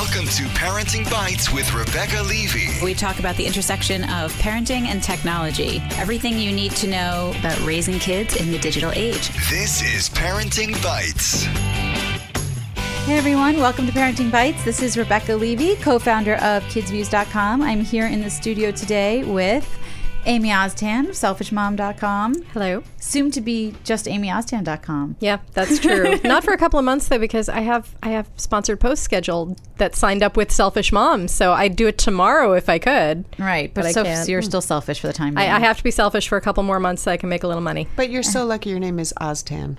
Welcome to Parenting Bites with Rebecca Levy. We talk about the intersection of parenting and technology, everything you need to know about raising kids in the digital age. This is Parenting Bites. Hey everyone, welcome to Parenting Bites. This is Rebecca Levy, co founder of KidzVuz.com. I'm here in the studio today with Amy Oztan of SelfishMom.com. Hello. Soon to be just AmyOztan.com. Yeah, that's true. Not for a couple of months though, because I have I have sponsored posts scheduled that signed up with Selfish Moms, so I'd do it tomorrow if I could. Right, but, But I so, can't. so you're still selfish for the time I, being. I have to be selfish for a couple more months so I can make a little money. But you're so lucky your name is Oztan.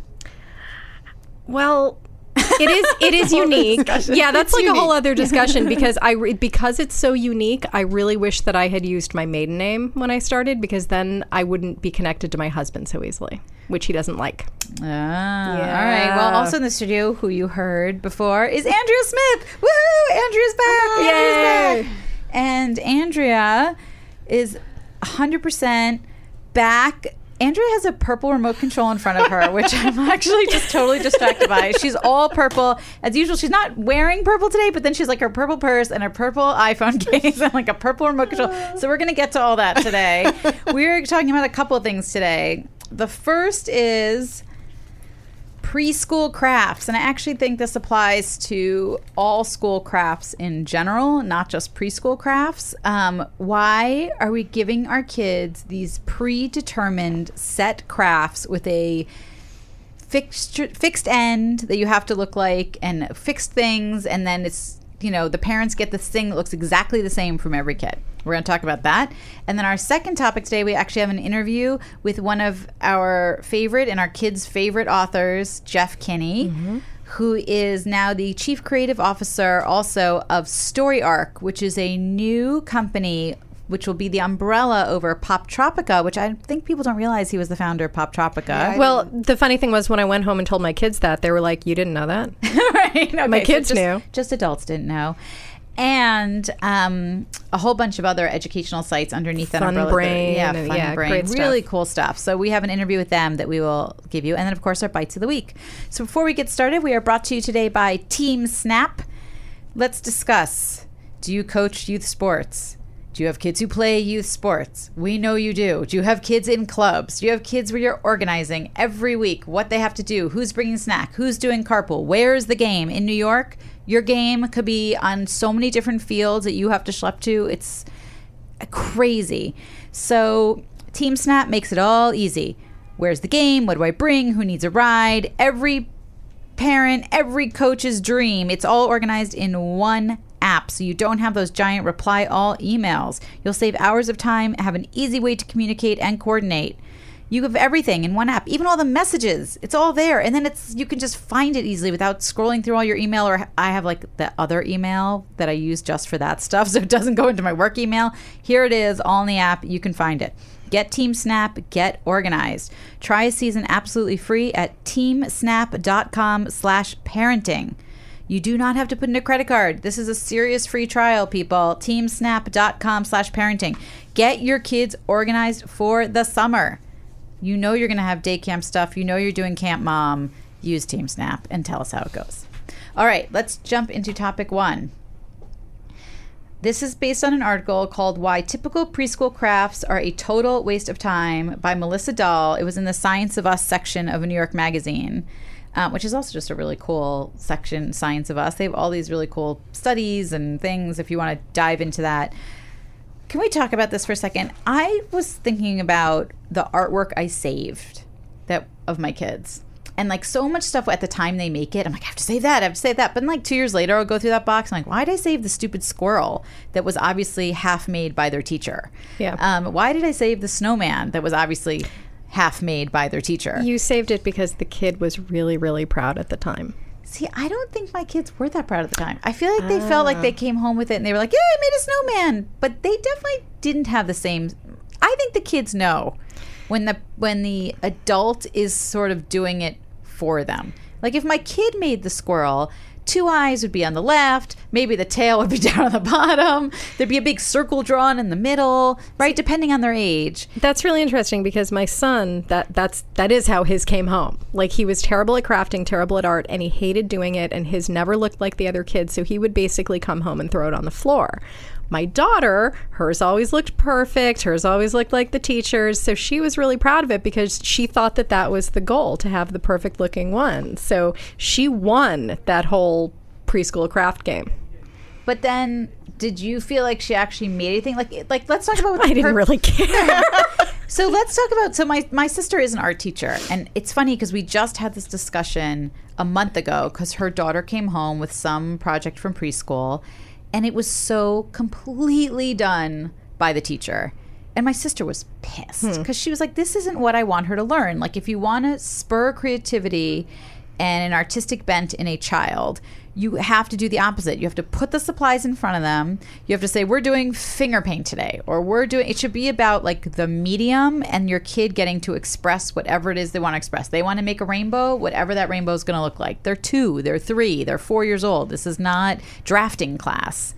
Well, it is it is unique. Yeah, that's It's like a whole other discussion because I re- because it's so unique. I really wish that I had used my maiden name when I started because then I wouldn't be connected to my husband so easily, which he doesn't like. Ah, All right. Well, also in the studio, who you heard before is Andrea Smith. Woohoo! Andrea's back. Andrea's back. And Andrea is 100% back. Andrea has a purple remote control in front of her, which I'm actually just totally distracted by. She's all purple. As usual, she's not wearing purple today, but then she's like her purple purse and her purple iPhone case and like a purple remote control. So we're going to get to all that today. we're talking about a couple of things today. The first is preschool crafts. And i actually think this applies to all school crafts in general not just preschool crafts. Um, why are we giving our kids these predetermined set crafts with a fixed fixed end that you have to look like and fixed things? And then it's you know the parents get this thing that looks exactly the same from every kid we're going to talk about that and then our second topic today we actually have an interview with one of our favorite and our kids favorite authors jeff kinney mm-hmm. who is now the chief creative officer also of story arc which is a new company which will be the umbrella over Poptropica, which I think people don't realize he was the founder of Poptropica. Well, the funny thing was when I went home and told my kids that, they were like, "You didn't know that?" right? Okay, My so kids just, knew. Just adults didn't know. And um, a whole bunch of other educational sites underneath that Fun umbrella. Brain yeah, Fun yeah, Brain. Really cool stuff. So we have an interview with them that we will give you. And then, of course, our Bites of the Week. So before we get started, we are brought to you today by TeamSnap. Let's discuss. Do you coach youth sports? Do you have kids who play youth sports? We know you do. Do you have kids in clubs? Do you have kids where you're organizing every week what they have to do? Who's bringing snack? Who's doing carpool? Where's the game? In New York, your game could be on so many different fields that you have to schlep to. It's crazy. So, TeamSnap makes it all easy. Where's the game? What do I bring? Who needs a ride? Every parent, every coach's dream. It's all organized in one app, so you don't have those giant reply all emails. You'll save hours of time, have an easy way to communicate and coordinate. You have everything in one app, even all the messages. It's all there, and then it's you can just find it easily without scrolling through all your email. Or I have like the other email that I use just for that stuff, so it doesn't go into my work email. Here it is, all in the app. You can find it. Get TeamSnap, get organized. Try a season absolutely free at teamsnap.com slash parenting. You do not have to put in a credit card. This is a serious free trial, people. Teamsnap.com slash parenting. Get your kids organized for the summer. You know you're going to have day camp stuff. You know you're doing Camp Mom. Use TeamSnap and tell us how it goes. All right, let's jump into topic one. This is based on an article called Why Typical Preschool Crafts Are a Total Waste of Time by Melissa Dahl. It was in the Science of Us section of a New York Magazine, uh, which is also just a really cool section, Science of Us. They have all these really cool studies and things if you want to dive into that. Can we talk about this for a second? I was thinking about the artwork I saved that of my kids. And like so much stuff at the time they make it, I'm like, I have to save that, I have to save that. But then like two years later, I'll go through that box. I'm like, why did I save the stupid squirrel that was obviously half made by their teacher? Yeah. Um, why did I save the snowman that was obviously half made by their teacher? You saved it because the kid was really, really proud at the time. See, I don't think my kids were that proud at the time. I feel like they felt like they ah. came home with it and they were like, "Yeah, I made a snowman," but they definitely didn't have the same. I think the kids know when the when the adult is sort of doing it for them. Like if my kid made the squirrel two eyes would be on the left, maybe the tail would be down on the bottom. There'd be a big circle drawn in the middle, right? Depending on their age. That's really interesting because my son that that's that is how his came home. Like he was terrible at crafting, terrible at art, and he hated doing it. And his never looked like the other kids, so he would basically come home and throw it on the floor. My daughter, hers always looked perfect. Hers always looked like the teachers. So she was really proud of it because she thought that that was the goal to have the perfect looking one. So she won that whole preschool craft game. But then, did you feel like she actually made anything? Like, like let's talk about. I didn't her- really care. So let's talk about. So my my sister is an art teacher, and it's funny because we just had this discussion a month ago because her daughter came home with some project from preschool, and it was so completely done by the teacher. And my sister was pissed hmm. because she was like, "This isn't what I want her to learn. Like, if you want to spur creativity and an artistic bent in a child, you have to do the opposite. You have to put the supplies in front of them. You have to say, We're doing finger paint today, or we're doing it should be about like the medium and your kid getting to express whatever it is they want to express. They want to make a rainbow, whatever that rainbow is going to look like. They're two, they're three, they're four years old. This is not drafting class.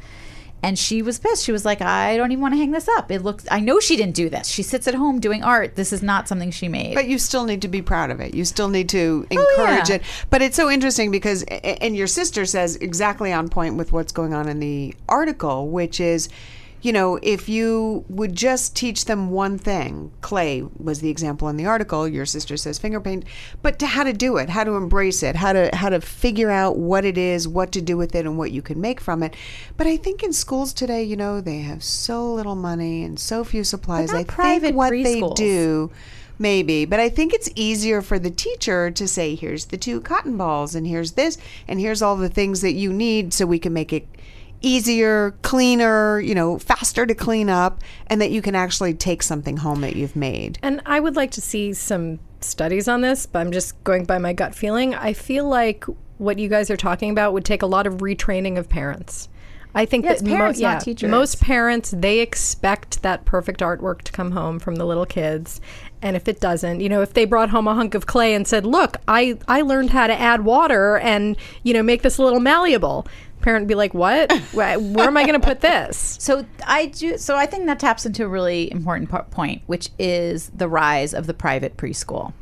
And she was pissed. She was like, I don't even want to hang this up. It looks, I know she didn't do this. She sits at home doing art. This is not something she made. But you still need to be proud of it. You still need to Oh, encourage yeah. it. But it's so interesting because, and your sister says exactly on point with what's going on in the article, which is, you know, if you would just teach them one thing, clay was the example in the article. Your sister says finger paint, but to how to do it, how to embrace it, how to how to figure out what it is, what to do with it, and what you can make from it. But I think in schools today, you know, they have so little money and so few supplies. not I private think what they do maybe but i think it's easier for the teacher to say here's the two cotton balls and here's this and here's all the things that you need so we can make it easier cleaner you know faster to clean up and that you can actually take something home that you've made And I would like to see some studies on this, but I'm just going by my gut feeling. I feel like what you guys are talking about would take a lot of retraining of parents. I think Yes, that parents, not yeah, teachers. most parents they expect that perfect artwork to come home from the little kids, and if it doesn't, you know, if they brought home a hunk of clay and said, "Look, I I learned how to add water and you know make this a little malleable," parent be like, "What? Where where am I going to put this?" So I do. So I think that taps into a really important po- point, which is the rise of the private preschool,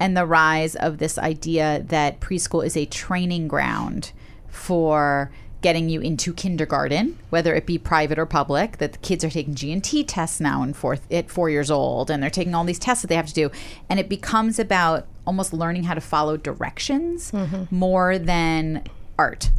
and the rise of this idea that preschool is a training ground for getting you into kindergarten, whether it be private or public. That the kids are taking G and T tests now in fourth at four years old, and they're taking all these tests that they have to do, and it becomes about almost learning how to follow directions mm-hmm. more than art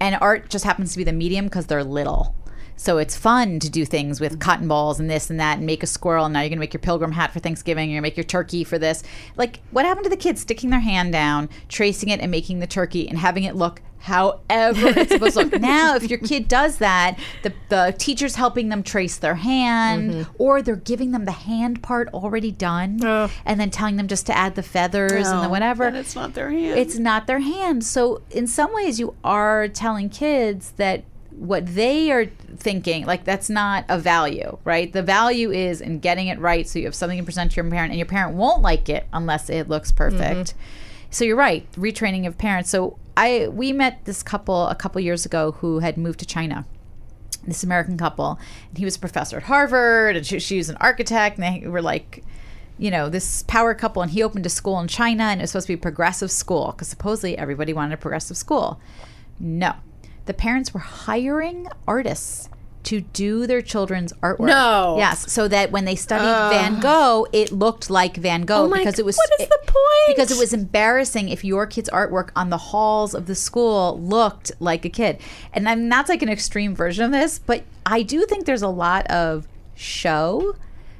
and art just happens to be the medium because they're little. So it's fun to do things with mm-hmm. cotton balls and this and that and make a squirrel. And now you're going to make your pilgrim hat for Thanksgiving. You're going to make your turkey for this. Like, what happened to the kids sticking their hand down, tracing it, and making the turkey and having it look however it's supposed to look? Now, if your kid does that, the, the teacher's helping them trace their hand mm-hmm. or they're giving them the hand part already done Oh. and then telling them just to add the feathers and the whatever. and it's not their hand It's not their hand. So in some ways, you are telling kids that what they are thinking, like that's not a value, right? The value is in getting it right, so you have something to present to your parent, and your parent won't like it unless it looks perfect. Mm-hmm. So you're right, retraining of parents. So I we met this couple a couple years ago who had moved to China this American couple, and he was a professor at Harvard, and she, she was an architect, and they were like, you know, this power couple, and he opened a school in China, and it was supposed to be a progressive school because supposedly everybody wanted a progressive school. No, the parents were hiring artists to do their children's artwork. No. yes, so that when they studied Van Gogh, it looked like Van Gogh Oh because it was. what is it- the point? Because it was embarrassing if your kid's artwork on the halls of the school looked like a kid. And then that's like an extreme version of this, but I do think there's a lot of show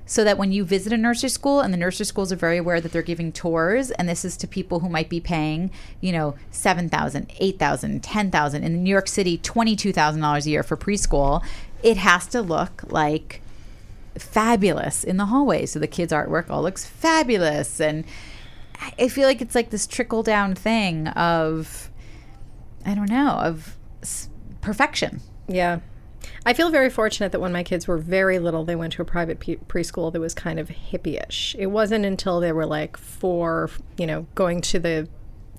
so that when you visit a nursery school and the nursery schools are very aware that they're giving tours and this is to people who might be paying you know 7000 8000 10000 in new york city $22000 a year for preschool it has to look like fabulous in the hallway so the kids artwork all looks fabulous and i feel like it's like this trickle down thing of i don't know of perfection Yeah. I feel very fortunate that when my kids were very little, they went to a private pe- preschool that was kind of hippie-ish. It wasn't until they were like four, you know, going to the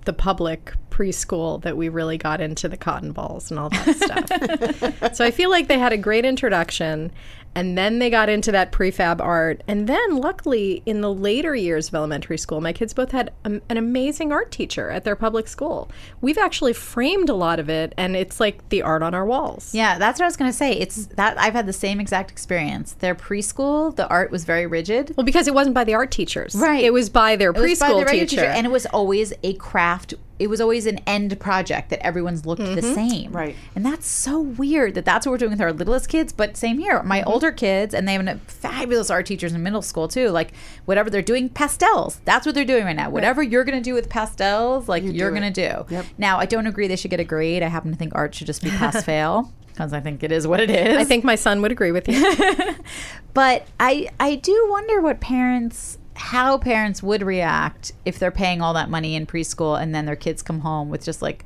the public preschool that we really got into the cotton balls and all that stuff. so I feel like they had a great introduction and then they got into that prefab art. And then, luckily, in the later years of elementary school, my kids both had a, an amazing art teacher at their public school. We've actually framed a lot of it, and it's like the art on our walls. Yeah, that's what I was going to say. It's that I've had the same exact experience. Their preschool, the art was very rigid. Well, because it wasn't by the art teachers. Right. It was by their was by preschool the regular teacher. and it was always a craft. It was always an end project that everyone's looked the mm-hmm. same. Right. And that's so weird that that's what we're doing with our littlest kids. But same here. My mm-hmm. older kids, and they have fabulous art teachers in middle school too. Like whatever they're doing, pastels. That's what they're doing right now. Whatever you're going to do with pastels, like you are going to do. Yep. Now, I don't agree they should get a grade. I happen to think art should just be pass fail because I think it is what it is. I think my son would agree with you. But I I do wonder what parents how parents would react if they're paying all that money in preschool and then their kids come home with just like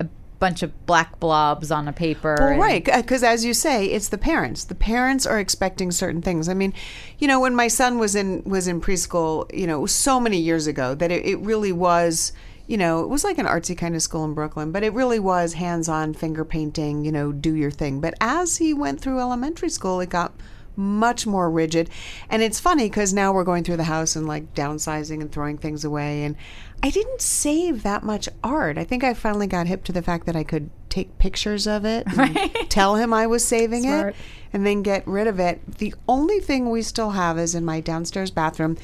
a bunch of black blobs on a paper. Well, right, because as you say, it's the parents. The parents are expecting certain things. I mean, you know, when my son was in was in preschool, you know, so many years ago that it, it really was. You know, it was like an artsy kind of school in Brooklyn, but it really was hands on finger painting, you know, do your thing. But as he went through elementary school, it got much more rigid. And it's funny because now we're going through the house and like downsizing and throwing things away. And I didn't save that much art. I think I finally got hip to the fact that I could take pictures of it, and tell him I was saving Smart. it, and then get rid of it. The only thing we still have is in my downstairs bathroom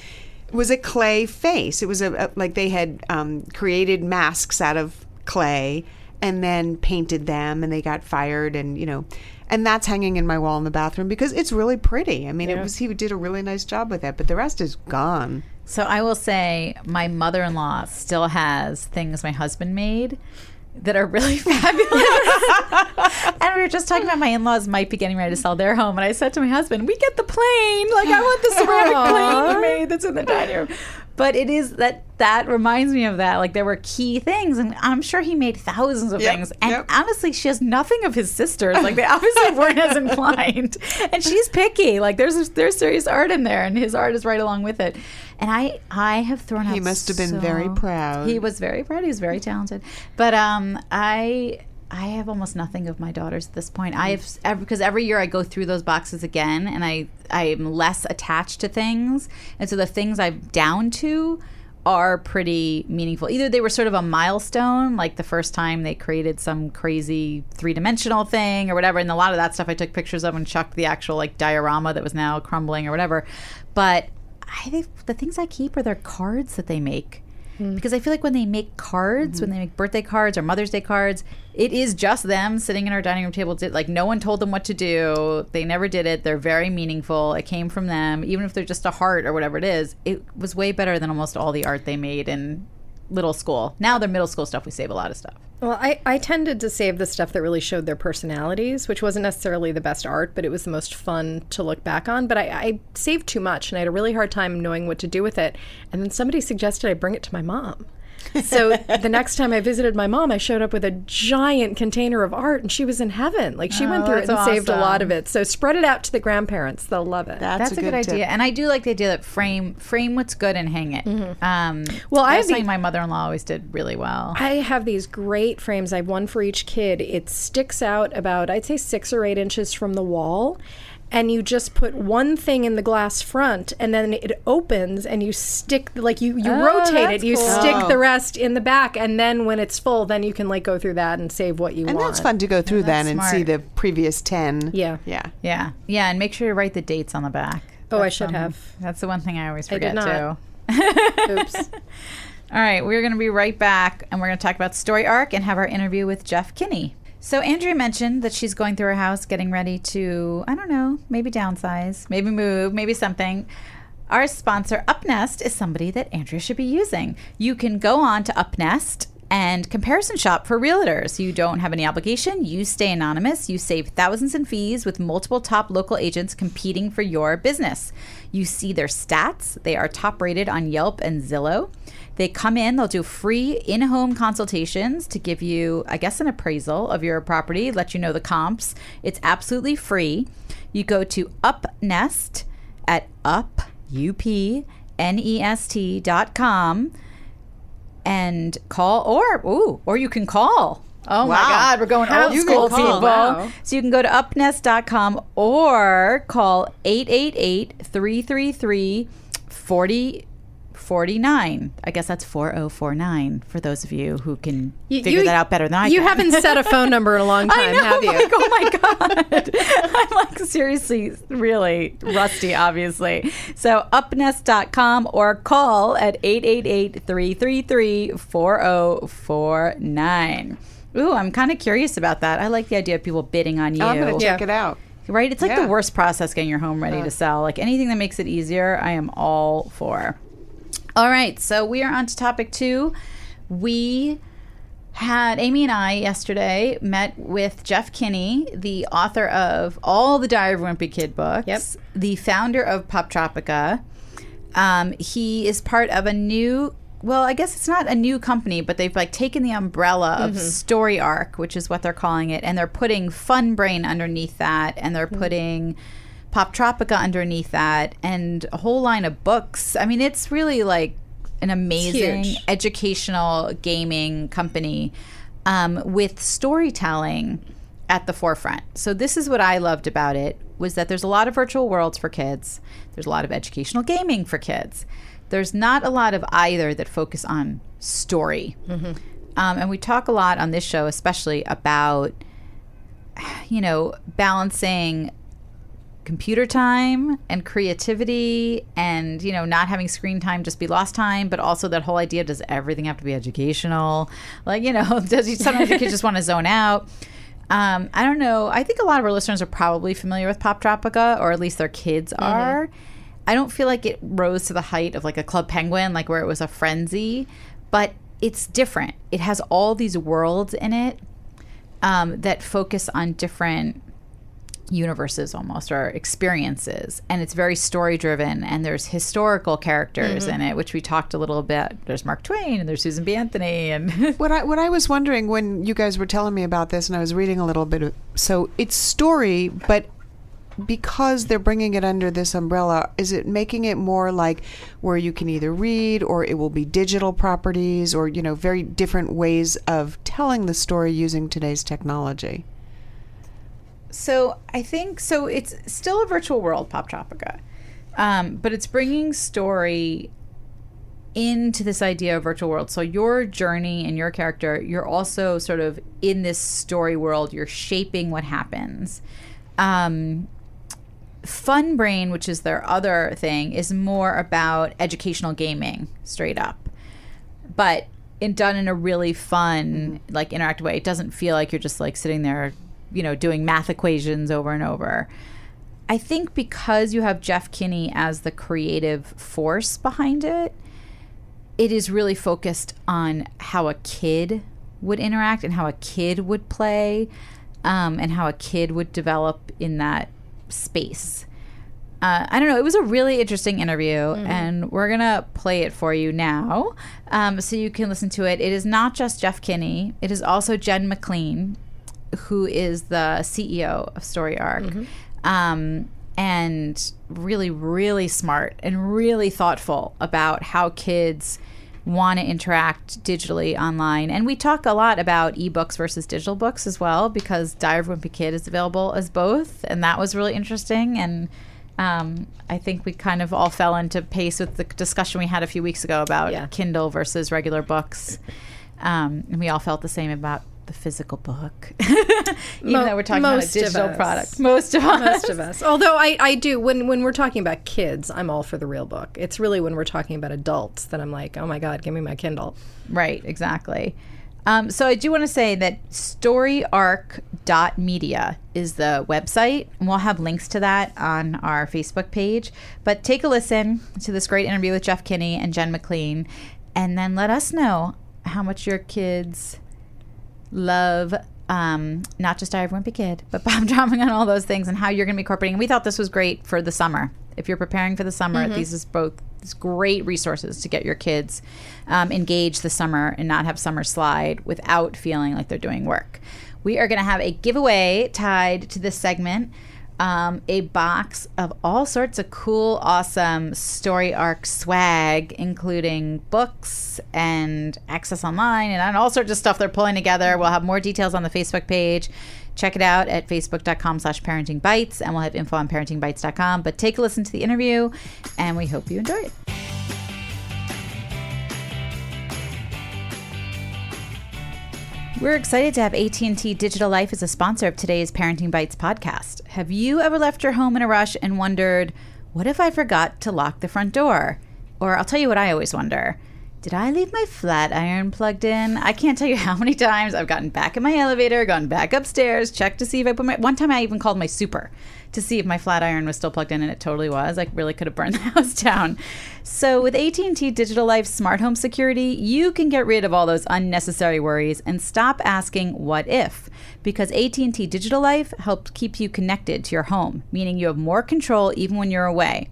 was a clay face. It was a, a like they had um, created masks out of clay and then painted them, and they got fired, and you know. And that's hanging in my wall in the bathroom because it's really pretty. I mean, it was he did a really nice job with it, but the rest is gone. So I will say my mother-in-law still has things my husband made that are really fabulous. and we were just talking about my in-laws might be getting ready to sell their home and I said to my husband, "We get the plane. Like I want the ceramic plane you made that's in the dining room." But it is that that reminds me of that. Like there were key things, and I'm sure he made thousands of Yep, things. And yep. honestly, she has nothing of his sisters. Like they obviously weren't as inclined. And she's picky. Like there's there's serious art in there, and his art is right along with it. And I I have thrown out. He must have been so- very proud. He was very proud. He was very talented. But um, I I have almost nothing of my daughters at this point. I mm. have ev- because every year I go through those boxes again, and I I am less attached to things, and so the things I'm down to are pretty meaningful. Either they were sort of a milestone, like the first time they created some crazy three dimensional thing or whatever, and a lot of that stuff I took pictures of and chucked the actual like diorama that was now crumbling or whatever. But I think the things I keep are their cards that they make. Hmm. Because I feel like when they make cards, when mm-hmm. they make birthday cards or Mother's Day cards, it is just them sitting in our dining room table. Did, like no one told them what to do. They never did it. They're very meaningful. It came from them, even if they're just a heart or whatever it is. It was way better than almost all the art they made in little school. Now their middle school stuff, we save a lot of stuff. Well, I, I tended to save the stuff that really showed their personalities, which wasn't necessarily the best art, but it was the most fun to look back on. But I, I saved too much, and I had a really hard time knowing what to do with it. And then somebody suggested I bring it to my mom. So the next time I visited my mom, I showed up with a giant container of art, and she was in heaven. Like she went Oh, through it and that's saved a lot of it. So spread it out to the grandparents; they'll love it. That's, That's, a, good, tip. idea, and I do like the idea that frame frame what's good and hang it. Um, Well, I that's have the- my mother in law always did really well. I have these great frames. I have one for each kid. It sticks out about, I'd say, six or eight inches from the wall. And you just put one thing in the glass front, and then it opens, and you stick, like you, you Oh, rotate it. You cool. stick Oh. the rest in the back, and then when it's full, then you can like go through that and save what you And want. And that's fun to go through that's then and see the previous 10. Yeah. Yeah. Yeah, yeah, and make sure to write the dates on the back. Oh, I should um, have. That's the one thing I always I did forget not. too. Oops. All right, we're going to be right back, and we're going to talk about Story Arc and have our interview with Jeff Kinney. So Andrea mentioned that she's going through her house, getting ready to, I don't know, maybe downsize, maybe move, maybe something. Our sponsor, Upnest, is somebody that Andrea should be using. You can go on to Upnest and comparison shop for realtors. You don't have any obligation. You stay anonymous. You save thousands in fees with multiple top local agents competing for your business. You see their stats. They are top rated on Yelp and Zillow. They come in, they'll do free in home consultations to give you, I guess, an appraisal of your property, let you know the comps. It's absolutely free. You go to Upnest at up, U P N E S T dot com and call or ooh, or you can call. Oh my God, we're going How old school, people. Wow. So you can go to upnest.com or call 888 333 4049. I guess that's 4049 for those of you who can You- figure you- that out better than I You can. You haven't set a phone number in a long time, I know, have you? like, oh my god! I'm like seriously, really rusty, obviously. So upnest.com or call at 888-333-4049. Ooh, I'm kind of curious about that. I like the idea of people bidding on oh, you. I'm going to check Yeah. it out. Right? It's like Yeah. the worst process getting your home ready to sell. Like anything that makes it easier, I am all for. All right, so we are on to topic two. We had Amy and I yesterday met with Jeff Kinney, the author of all the Diary of a Wimpy Kid books, Yep. the founder of Poptropica. Um, he is part of a new well, I guess it's not a new company, but they've like taken the umbrella of Story Arc, which is what they're calling it, and they're putting Funbrain underneath that, and they're putting Poptropica underneath that, and a whole line of books. I mean, it's really like an amazing educational gaming company um, with storytelling at the forefront. So this is what I loved about it was that there's a lot of virtual worlds for kids. There's a lot of educational gaming for kids. There's not a lot of either that focus on story. Um, and we talk a lot on this show, especially about, you know, balancing computer time and creativity and you know not having screen time just be lost time but also that whole idea does everything have to be educational? Like you know does you, sometimes kids just want to zone out. Um, i don't know. I think a lot of our listeners are probably familiar with Poptropica or at least their kids are. I don't feel like it rose to the height of like a club penguin like where it was a frenzy but it's different. It has all these worlds in it um, that focus on different universes almost or experiences and it's very story driven and there's historical characters mm-hmm. in it which we talked a little bit. There's mark twain and there's susan b. Anthony and What I what I was wondering when you guys were telling me about this, and I was reading a little bit of so it's story, but because they're bringing it under this umbrella, is it making it more like where you can either read or it will be digital properties or you know very different ways of telling the story using today's technology? So I think so. It's still a virtual world, Poptropica, um, but it's bringing story into this idea of virtual world. So your journey and your character, you're also sort of in this story world. You're shaping what happens. Um, Funbrain, which is their other thing, is more about educational gaming, straight up but in, done in a really fun, like interactive way. It doesn't feel like you're just like sitting there, you know, doing math equations over and over. I think because you have Jeff Kinney as the creative force behind it, it is really focused on how a kid would interact and how a kid would play um, and how a kid would develop in that space. Uh, I don't know. It was a really interesting interview, and we're gonna play it for you now, um, so you can listen to it. It is not just Jeff Kinney; it is also Jen McLean, who is the CEO of Story Arc, um, and really, really smart and really thoughtful about how kids want to interact digitally online. And we talk a lot about ebooks versus digital books as well, because Diary of Wimpy Kid is available as both, and that was really interesting. And um, I think we kind of all fell into pace with the discussion we had a few weeks ago about Yeah. Kindle versus regular books. Um, and we all felt the same about the physical book, even Mo- though we're talking about a digital product. Most of us. most of us. Although I, I do when when we're talking about kids, I'm all for the real book. It's really when we're talking about adults that I'm like, oh my god, give me my Kindle. Right, exactly. Um, so I do want to say that storyarc.media is the website, and we'll have links to that on our Facebook page. But take a listen to this great interview with Jeff Kinney and Jen McLean, and then let us know how much your kids love um, not just Diary of Wimpy Kid, but Poptropica on all those things and how you're going to be incorporating. We thought this was great for the summer. If you're preparing for the summer, these is both these great resources to get your kids um, engaged this summer and not have summer slide without feeling like they're doing work. We are going to have a giveaway tied to this segment. Um, a box of all sorts of cool, awesome story arc swag, including books and access online and all sorts of stuff they're pulling together. We'll have more details on the Facebook page. Check it out at facebook.com slash parenting bites, and we'll have info on parentingbites.com. But take a listen to the interview, and we hope you enjoy it. We're excited to have AT&T Digital Life as a sponsor of today's Parenting Bites podcast. Have you ever left your home in a rush and wondered, what if I forgot to lock the front door? Or I'll tell you what I always wonder. Did I leave my flat iron plugged in? I can't tell you how many times I've gotten back in my elevator, gone back upstairs, checked to see if I put my one time I even called my super to see if my flat iron was still plugged in and it totally was. I really could have burned the house down. So with AT&T Digital Life Smart Home Security, you can get rid of all those unnecessary worries and stop asking what if because AT&T Digital Life helps keep you connected to your home, meaning you have more control even when you're away.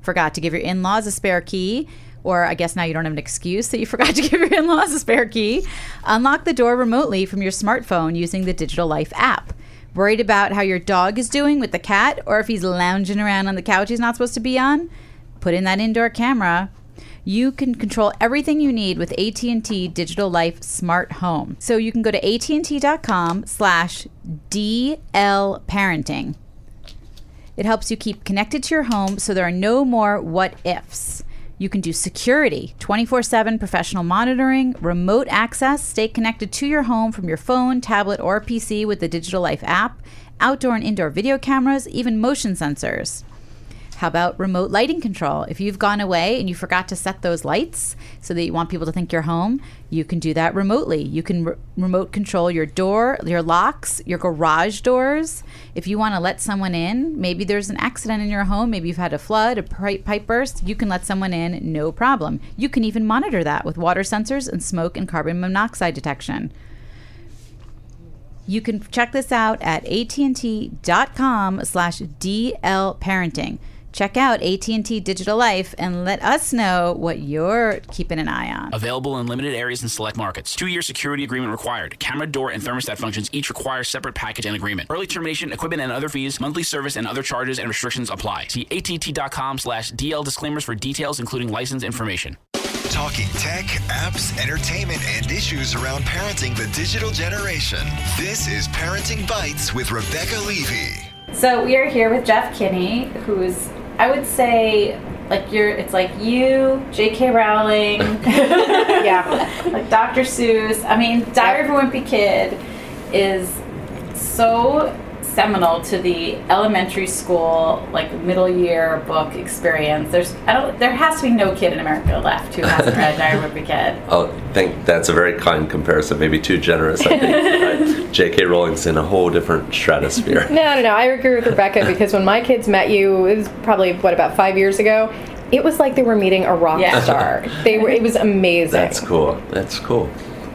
Forgot to give your in-laws a spare key? or I guess now you don't have an excuse that you forgot to give your in laws a spare key, unlock the door remotely from your smartphone using the Digital Life app. Worried about how your dog is doing with the cat or if he's lounging around on the couch he's not supposed to be on? Put in that indoor camera. You can control everything you need with AT&T Digital Life Smart Home. So you can go to AT&T.com slash DL Parenting. It helps you keep connected to your home so there are no more what ifs. You can do security, 24 7 professional monitoring, remote access, stay connected to your home from your phone, tablet, or PC with the Digital Life app, outdoor and indoor video cameras, even motion sensors. How about remote lighting control? If you've gone away and you forgot to set those lights so that you want people to think you're home, you can do that remotely. You can re- remote control your door, your locks, your garage doors. If you want to let someone in, maybe there's an accident in your home, maybe you've had a flood, a pipe burst, you can let someone in, no problem. You can even monitor that with water sensors and smoke and carbon monoxide detection. You can check this out at att.com slash dlparenting check out AT&T Digital Life and let us know what you're keeping an eye on. Available in limited areas and select markets. Two-year security agreement required. Camera, door, and thermostat functions each require separate package and agreement. Early termination, equipment and other fees, monthly service and other charges and restrictions apply. See att.com slash DL disclaimers for details, including license information. Talking tech, apps, entertainment, and issues around parenting the digital generation. This is Parenting Bites with Rebecca Levy. So we are here with Jeff Kinney, who's I would say like you're it's like you, J.K. Rowling, yeah, like Dr. Seuss. I mean, Diary of a Wimpy Kid is so seminal to the elementary school like middle year book experience. There's I don't there has to be no kid in America left who hasn't read Diary of a Wimpy Kid. Oh, I think that's a very kind comparison, maybe too generous. I think J.K. Rowling's in a whole different stratosphere. no, no, no. I agree with Rebecca because when my kids met you, it was probably what about five years ago. It was like they were meeting a rock yeah. star. They were. It was amazing. That's cool. That's cool.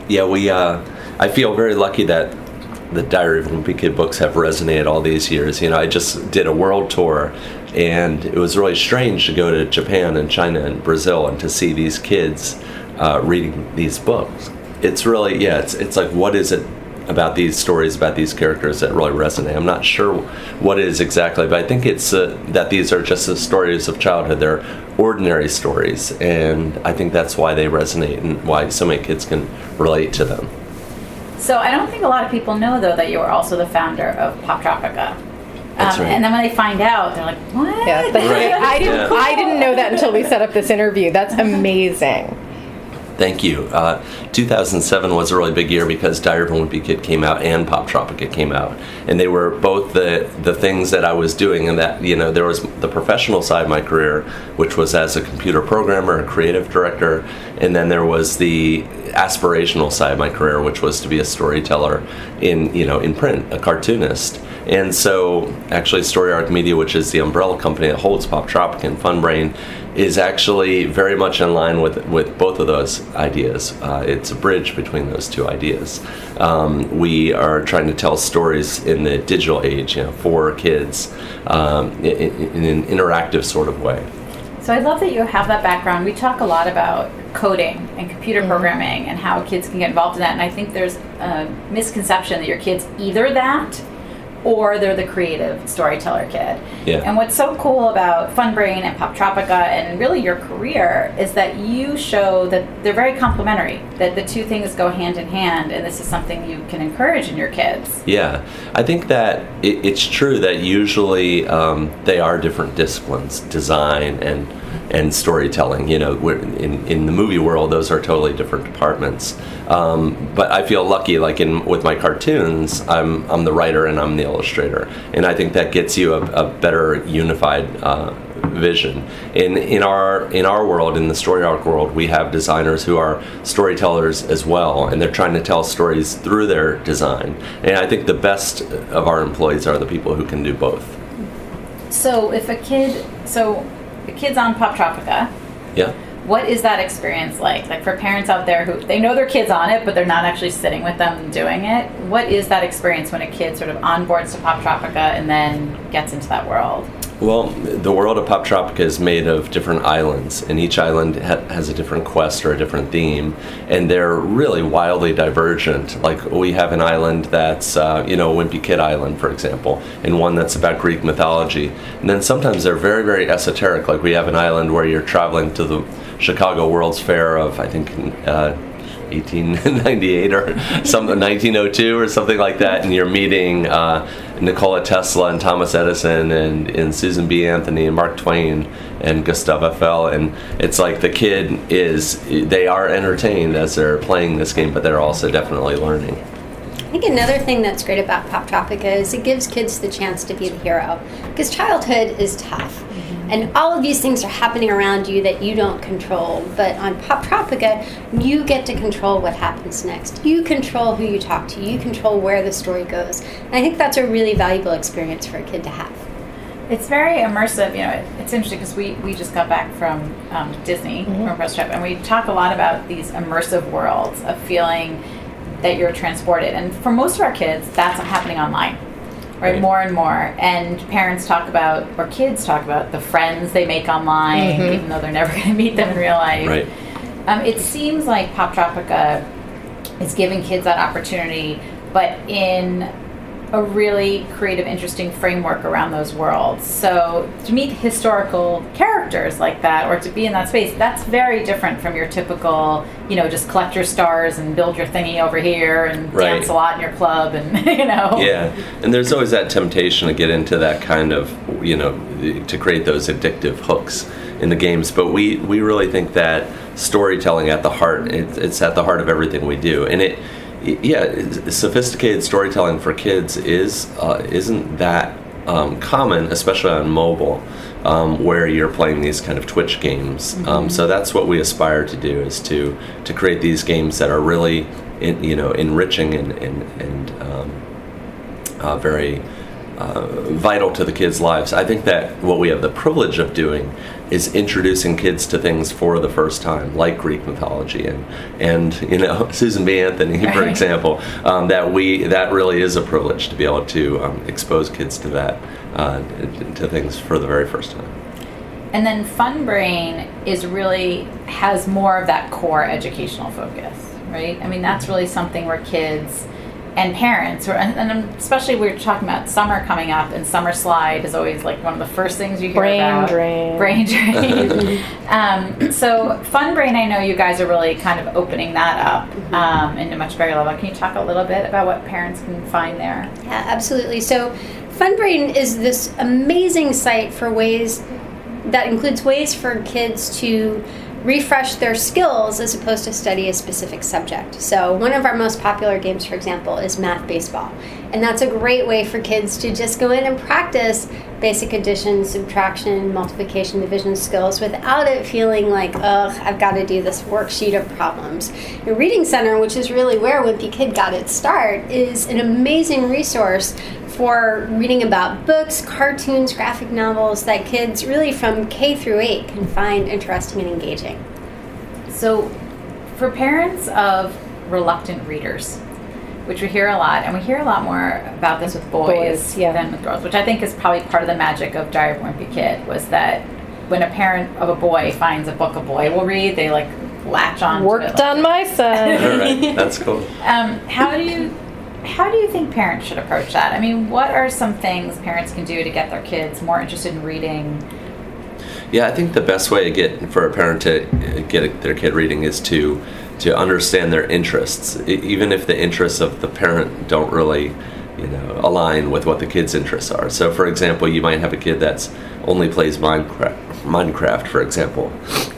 Yeah, we. Uh, I feel very lucky that the Diary of a Wimpy Kid books have resonated all these years. You know, I just did a world tour, and it was really strange to go to Japan and China and Brazil and to see these kids uh, reading these books. It's really, yeah, it's, it's like, what is it about these stories, about these characters that really resonate? I'm not sure what it is exactly, but I think it's uh, that these are just the stories of childhood. They're ordinary stories, and I think that's why they resonate and why so many kids can relate to them. So I don't think a lot of people know though that you are also the founder of Poptropica. Um, right. And then when they find out, they're like, "What?" Yeah, right. I didn't. Yeah. I didn't know that until we set up this interview. That's amazing. Thank you. Uh, 2007 was a really big year because Diary of a Wimpy Kid came out and Poptropica came out, and they were both the the things that I was doing. And that you know there was the professional side of my career, which was as a computer programmer, a creative director, and then there was the aspirational side of my career, which was to be a storyteller in you know in print, a cartoonist. And so, actually, Story Arc Media, which is the umbrella company that holds Poptropica and Funbrain, is actually very much in line with with both of those ideas. Uh, it's a bridge between those two ideas. Um, we are trying to tell stories in the digital age, you know, for kids um, in, in an interactive sort of way. So I love that you have that background. We talk a lot about coding and computer mm-hmm. programming and how kids can get involved in that. And I think there's a misconception that your kids either that or they're the creative storyteller kid. Yeah. And what's so cool about Funbrain and Poptropica and really your career is that you show that they're very complementary, that the two things go hand in hand, and this is something you can encourage in your kids. Yeah, I think that it, it's true that usually um, they are different disciplines, design and and storytelling. You know, in in the movie world, those are totally different departments. Um, but I feel lucky, like in with my cartoons, I'm I'm the writer and I'm the illustrator, and I think that gets you a, a better unified. Uh, vision in in our in our world in the story arc world we have designers who are storytellers as well and they're trying to tell stories through their design and i think the best of our employees are the people who can do both So if a kid, so a kid's on Poptropica, yeah what is that experience like? Like for parents out there who they know their kids on it, but they're not actually sitting with them doing it. What is that experience when a kid sort of onboards to Poptropica and then gets into that world? Well, the world of Poptropica is made of different islands, and each island ha- has a different quest or a different theme, and they're really wildly divergent. Like we have an island that's, uh, you know, Wimpy Kid Island, for example, and one that's about Greek mythology. And then sometimes they're very, very esoteric. Like we have an island where you're traveling to the Chicago World's Fair of, I think, uh, 1898 or something 1902 or something like that and you're meeting uh, Nikola Tesla and Thomas Edison and, and Susan B. Anthony and Mark Twain and Gustave Eiffel and it's like the kid is they are entertained as they're playing this game but they're also definitely learning I think another thing that's great about Poptropica is it gives kids the chance to be the hero. Because childhood is tough. And all of these things are happening around you that you don't control. But on Poptropica, you get to control what happens next. You control who you talk to, you control where the story goes. And I think that's a really valuable experience for a kid to have. It's very immersive. You know, it, it's interesting because we, we just got back from um, Disney from a press trip, and we talk a lot about these immersive worlds of feeling that you're transported. And for most of our kids, that's happening online, right? Right. More and more. And parents talk about, or kids talk about, the friends they make online, even though they're never going to meet them in real life. right Um, it seems like Poptropica is giving kids that opportunity, but in a really creative, interesting framework around those worlds. So to meet historical characters like that, or to be in that space, that's very different from your typical, you know, just collect your stars and build your thingy over here and Right. dance a lot in your club, and you know. Yeah, and there's always that temptation to get into that kind of, you know, to create those addictive hooks in the games. But we, we really think that storytelling at the heart, it, it's at the heart of everything we do. And it, yeah, sophisticated storytelling for kids is uh, isn't that um, common, especially on mobile, um, where you're playing these kind of Twitch games. Um, so that's what we aspire to do is to to create these games that are really, in, you know, enriching and and, and um, uh, very uh, vital to the kids' lives. I think that what we have the privilege of doing is introducing kids to things for the first time, like Greek mythology and and you know Susan B. Anthony, for Right. example. Um, that we that really is a privilege to be able to um, expose kids to that uh, to things for the very first time. And then Funbrain is really has more of that core educational focus, right? I mean, that's really something where kids and parents, or, and, and especially we're talking about summer coming up, and summer slide is always like one of the first things you hear Brain about. drain. Brain drain. um, so Funbrain, I know you guys are really kind of opening that up um, into much bigger level. Can you talk a little bit about what parents can find there? Yeah, absolutely. So, Funbrain is this amazing site for ways that includes ways for kids to refresh their skills as opposed to study a specific subject. So, one of our most popular games, for example, is Math Baseball. And that's a great way for kids to just go in and practice basic addition, subtraction, multiplication, division skills without it feeling like, ugh, I've got to do this worksheet of problems. The Reading Center, which is really where Wimpy Kid got its start, is an amazing resource for reading about books, cartoons, graphic novels that kids really from K through 8 can find interesting and engaging. So, for parents of reluctant readers, which we hear a lot, and we hear a lot more about this with boys, Boys, yeah. than with girls, which I think is probably part of the magic of Diary of a Wimpy Kid, was that when a parent of a boy finds a book a boy will read, they like latch on. to it. Worked on my son. All right, that's cool. Um, how do you how do you think parents should approach that? I mean, what are some things parents can do to get their kids more interested in reading? Yeah, I think the best way to get for a parent to uh, get their kid reading is to to understand their interests, even if the interests of the parent don't really, you know, align with what the kid's interests are. So, for example, you might have a kid that's only plays Minecraft, Minecraft, for example,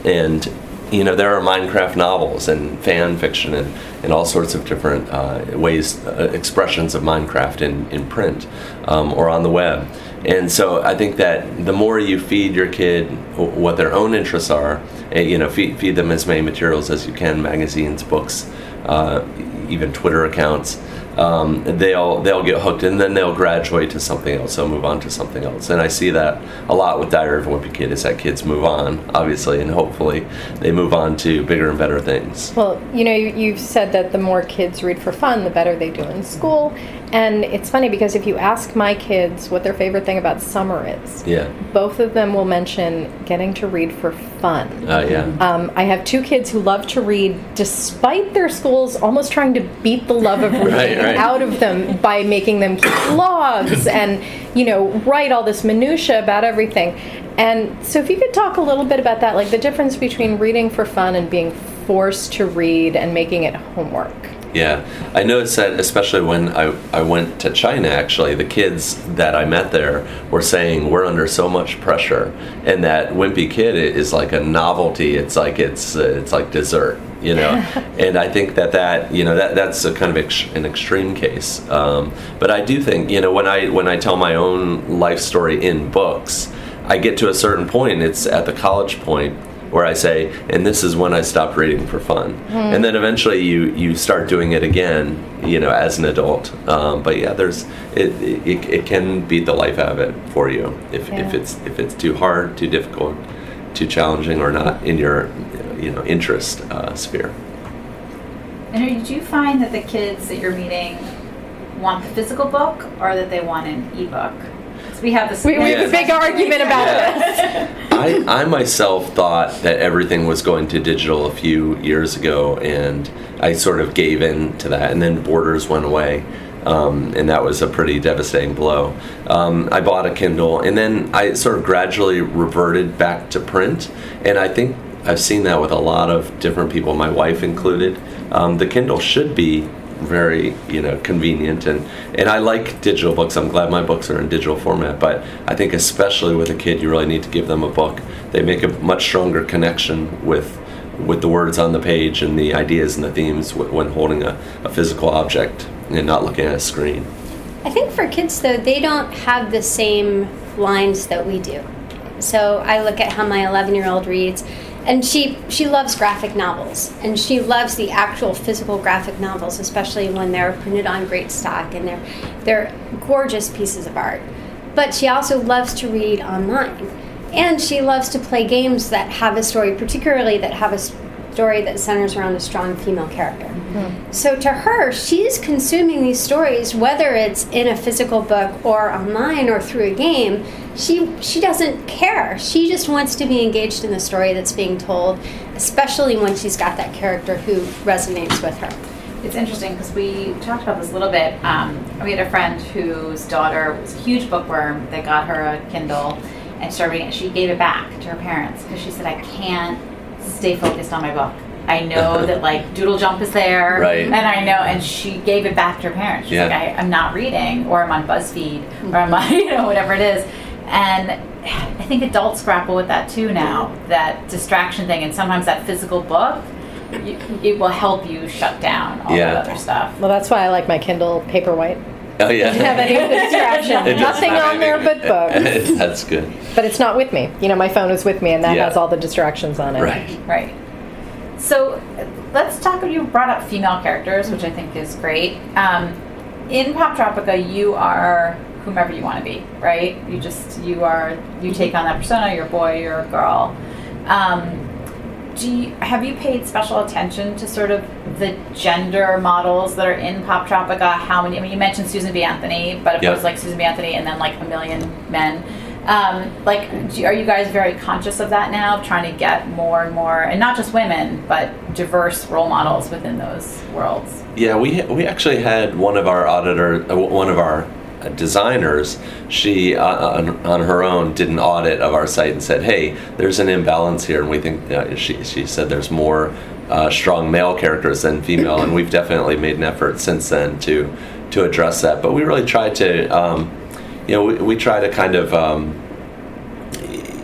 and you know there are Minecraft novels and fan fiction and, and all sorts of different uh, ways, uh, expressions of Minecraft in in print um, or on the web. And so I think that the more you feed your kid what their own interests are, eh, you know, feed, feed them as many materials as you can, magazines, books, uh, even Twitter accounts, um, they'll they'll get hooked and then they'll graduate to something else. They'll move on to something else. And I see that a lot with Diary of a Wimpy Kid is that kids move on, obviously, and hopefully they move on to bigger and better things. Well, you know, you, you've said that the more kids read for fun, the better they do in school. And it's funny because if you ask my kids what their favorite thing about summer is, Yeah. both of them will mention getting to read for fun. Uh, yeah. Um, I have two kids who love to read despite their schools almost trying to beat the love of reading Right, right. Out of them by making them keep blogs and, you know, write all this minutia about everything. And so if you could talk a little bit about that, like the difference between reading for fun and being forced to read and making it homework. Yeah, I noticed that especially when I, I went to China, actually, the kids that I met there were saying we're under so much pressure, and that Wimpy Kid is like a novelty. It's like it's uh, it's like dessert, you know. and I think that that you know that that's a kind of ex- an extreme case. Um, but I do think you know when I when I tell my own life story in books, I get to a certain point. It's at the college point where I say, and this is when I stopped reading for fun. And then eventually you you start doing it again, you know, as an adult. Um, but yeah, there's it, it it can beat the life out of it for you if, if it's if it's too hard, too difficult, too challenging, or not in your you know interest uh, sphere. And do you find that the kids that you're meeting want the physical book or that they want an ebook? 'Cause we have this. We, we have a big argument about this. I, I myself thought that everything was going to digital a few years ago, and I sort of gave in to that. And then Borders went away, um, and that was a pretty devastating blow. Um, I bought a Kindle, and then I sort of gradually reverted back to print. And I think I've seen that with a lot of different people, my wife included. Um, the Kindle should be very you know convenient and and I like digital books. I'm glad my books are in digital format, but I think especially with a kid, you really need to give them a book. They make a much stronger connection with with the words on the page and the ideas and the themes when holding a, a physical object and not looking at a screen. I think for kids though, they don't have the same lines that we do. So I look at how my 11 year old reads, and she she loves graphic novels, and she loves the actual physical graphic novels, especially when they're printed on great stock and they're they're gorgeous pieces of art. But she also loves to read online, and she loves to play games that have a story, particularly that have a story that centers around a strong female character. Hmm. So to her, she's consuming these stories, whether it's in a physical book or online or through a game. She she doesn't care. She just wants to be engaged in the story that's being told, especially when she's got that character who resonates with her. It's interesting because we talked about this a little bit. Um, we had a friend whose daughter was a huge bookworm. They got her a Kindle and started reading it. She gave it back to her parents because she said, "I can't stay focused on my book. I know that like Doodle Jump is there, Right. And I know." And she gave it back to her parents. She's Yeah. like, I, "I'm not reading, or I'm on BuzzFeed, or I'm on you know whatever it is." And I think adults grapple with that too now. That distraction thing, and sometimes that physical book. You, it will help you shut down all Yeah. the other stuff. Well, that's why I like my Kindle Paperwhite. Oh yeah. Doesn't have any of the distraction. Nothing on there but books. That's good. But it's not with me. You know, my phone is with me, and that Yeah. has all the distractions on it. Right. Right. So let's talk. About you brought up female characters, which I think is great. Um, in Poptropica, you are whomever you want to be, right? You just you are you take on that persona. You're a boy. You're a girl. Um, do you, have you paid special attention to sort of the gender models that are in Poptropica? How many? I mean, you mentioned Susan B. Anthony, but if it was like Susan B. Anthony and then like a million men, Um, like, do, are you guys very conscious of that now, trying to get more and more, and not just women, but diverse role models within those worlds? Yeah, we we actually had one of our auditor, uh, one of our designers. She uh, on, on her own did an audit of our site and said, "Hey, there's an imbalance here," and we think uh, she she said there's more uh, strong male characters than female, and we've definitely made an effort since then to to address that. But we really try to, um, you know, we, we try to kind of. Um,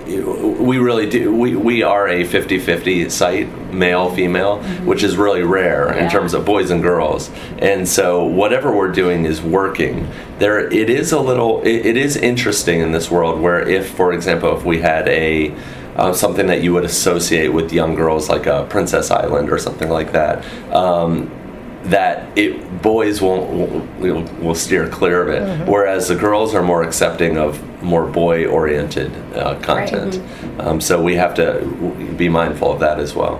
we really do. We, we are a 50 50 site, male, female, Mm-hmm. which is really rare in terms of boys and girls. And so, whatever we're doing is working. There, it is a little, it, it is interesting in this world where, if, for example, if we had a, uh, something that you would associate with young girls like a Princess Island or something like that, um, that it boys won't will, will steer clear of it, whereas the girls are more accepting of more boy oriented uh, content. Um, so we have to be mindful of that as well.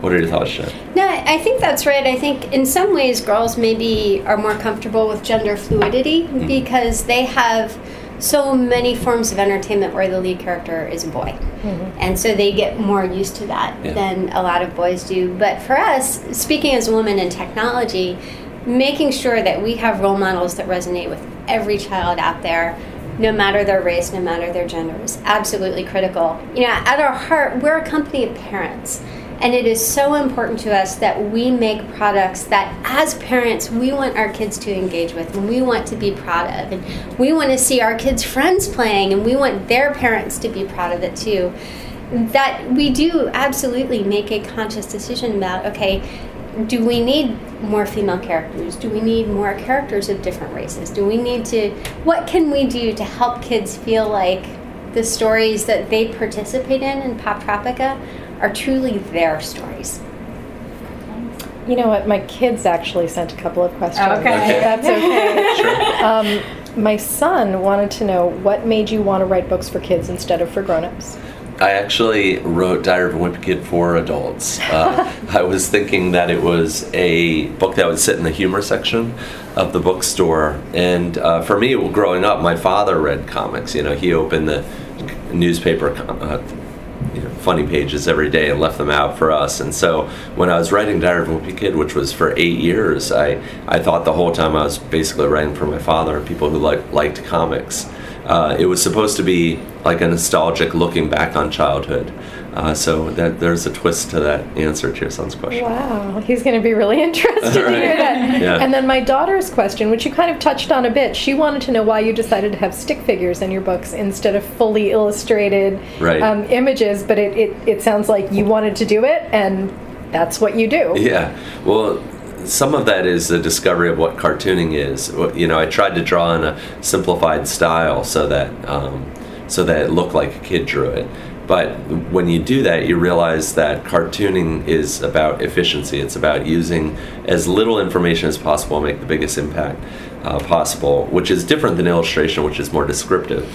What are your thoughts, Jen? No, I I think that's right. I think in some ways girls maybe are more comfortable with gender fluidity because they have so many forms of entertainment where the lead character is a boy. Mm-hmm. And so they get more used to that Yeah. than a lot of boys do. But for us, speaking as a woman in technology, making sure that we have role models that resonate with every child out there no matter their race, no matter their gender, is absolutely critical. You know, at our heart, we're a company of parents. And it is so important to us that we make products that, as parents, we want our kids to engage with and we want to be proud of. And we want to see our kids' friends playing and we want their parents to be proud of it too. That we do absolutely make a conscious decision about okay, do we need more female characters? Do we need more characters of different races? Do we need to, what can we do to help kids feel like the stories that they participate in in Poptropica are truly their stories? You know what? My kids actually sent a couple of questions. Okay. Okay. That's okay. um, my son wanted to know what made you want to write books for kids instead of for grown-ups. I actually wrote Diary of a Wimpy Kid for adults. Uh, I was thinking that it was a book that would sit in the humor section of the bookstore. And uh, for me, growing up, my father read comics. You know, he opened the newspaper com- uh, you know, funny pages every day and left them out for us. And so when I was writing Diary of a Wimpy Kid, which was for eight years, I, I thought the whole time I was basically writing for my father and people who like, liked comics. Uh, it was supposed to be like a nostalgic looking back on childhood. Uh, so that there's a twist to that answer to your son's question. Wow, he's going to be really interested to hear that. Yeah. And then my daughter's question, which you kind of touched on a bit, she wanted to know why you decided to have stick figures in your books instead of fully illustrated Right. um, images. But it, it, it sounds like you wanted to do it, and that's what you do. Yeah. Well, some of that is the discovery of what cartooning is. You know, I tried to draw in a simplified style so that um, so that it looked like a kid drew it. But when you do that, you realize that cartooning is about efficiency. It's about using as little information as possible and make the biggest impact uh, possible, which is different than illustration, which is more descriptive.